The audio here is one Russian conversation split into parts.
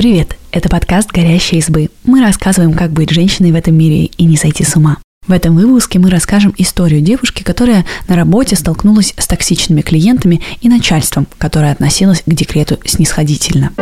Привет! Это подкаст «Горящие избы». Мы рассказываем, как быть женщиной в этом мире и не сойти с ума. В этом выпуске мы расскажем историю девушки, которая на работе столкнулась с токсичными клиентами и начальством, которое относилось к декрету снисходительно.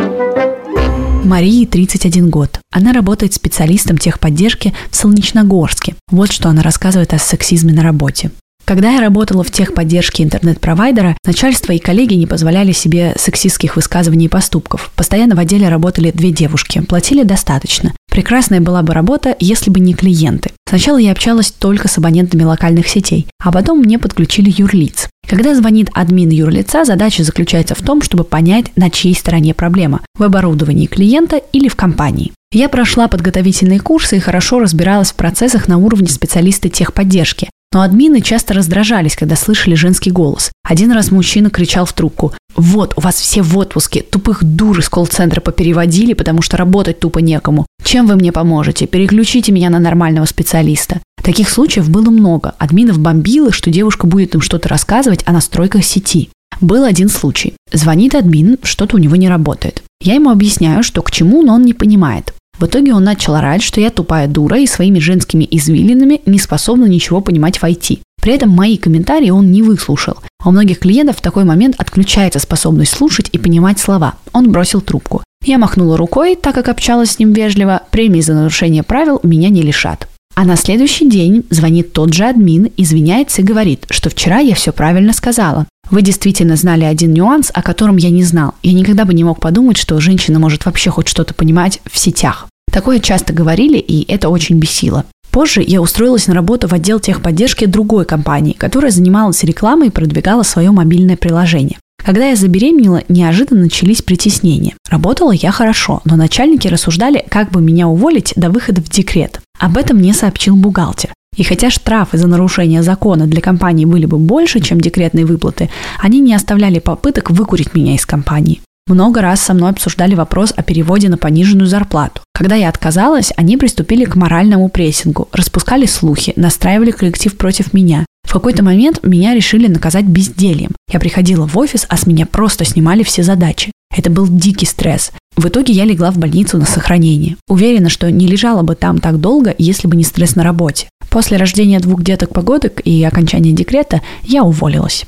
Марии 31 год. Она работает специалистом техподдержки в Солнечногорске. Вот что она рассказывает о сексизме на работе. Когда я работала в техподдержке интернет-провайдера, начальство и коллеги не позволяли себе сексистских высказываний и поступков. Постоянно в отделе работали две девушки, платили достаточно. Прекрасная была бы работа, если бы не клиенты. Сначала я общалась только с абонентами локальных сетей, а потом мне подключили юрлиц. Когда звонит админ юрлица, задача заключается в том, чтобы понять, на чьей стороне проблема – в оборудовании клиента или в компании. Я прошла подготовительные курсы и хорошо разбиралась в процессах на уровне специалиста техподдержки, но админы часто раздражались, когда слышали женский голос. Один раз мужчина кричал в трубку «Вот, у вас все в отпуске, тупых дур из колл-центра попереводили, потому что работать тупо некому. Чем вы мне поможете? Переключите меня на нормального специалиста». Таких случаев было много. Админов бомбило, что девушка будет им что-то рассказывать о настройках сети. Был один случай. Звонит админ, что-то у него не работает. Я ему объясняю, что к чему, но он не понимает. В итоге он начал орать, что я тупая дура и своими женскими извилинами не способна ничего понимать в IT. При этом мои комментарии он не выслушал. У многих клиентов в такой момент отключается способность слушать и понимать слова. Он бросил трубку. Я махнула рукой, так как общалась с ним вежливо. Премии за нарушение правил меня не лишат. А на следующий день звонит тот же админ, извиняется и говорит, что вчера я все правильно сказала. Вы действительно знали один нюанс, о котором я не знал. Я никогда бы не мог подумать, что женщина может вообще хоть что-то понимать в сетях. Такое часто говорили, и это очень бесило. Позже я устроилась на работу в отдел техподдержки другой компании, которая занималась рекламой и продвигала свое мобильное приложение. Когда я забеременела, неожиданно начались притеснения. Работала я хорошо, но начальники рассуждали, как бы меня уволить до выхода в декрет. Об этом мне сообщил бухгалтер. И хотя штрафы за нарушение закона для компании были бы больше, чем декретные выплаты, они не оставляли попыток выкурить меня из компании. Много раз со мной обсуждали вопрос о переводе на пониженную зарплату. Когда я отказалась, они приступили к моральному прессингу, распускали слухи, настраивали коллектив против меня. В какой-то момент меня решили наказать бездельем. Я приходила в офис, а с меня просто снимали все задачи. Это был дикий стресс. В итоге я легла в больницу на сохранение. Уверена, что не лежала бы там так долго, если бы не стресс на работе. После рождения двух деток-погодок и окончания декрета я уволилась.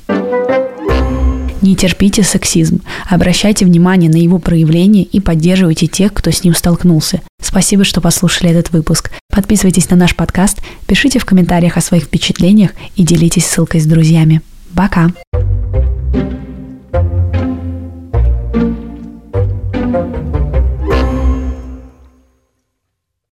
Не терпите сексизм, обращайте внимание на его проявление и поддерживайте тех, кто с ним столкнулся. Спасибо, что послушали этот выпуск. Подписывайтесь на наш подкаст, пишите в комментариях о своих впечатлениях и делитесь ссылкой с друзьями. Пока!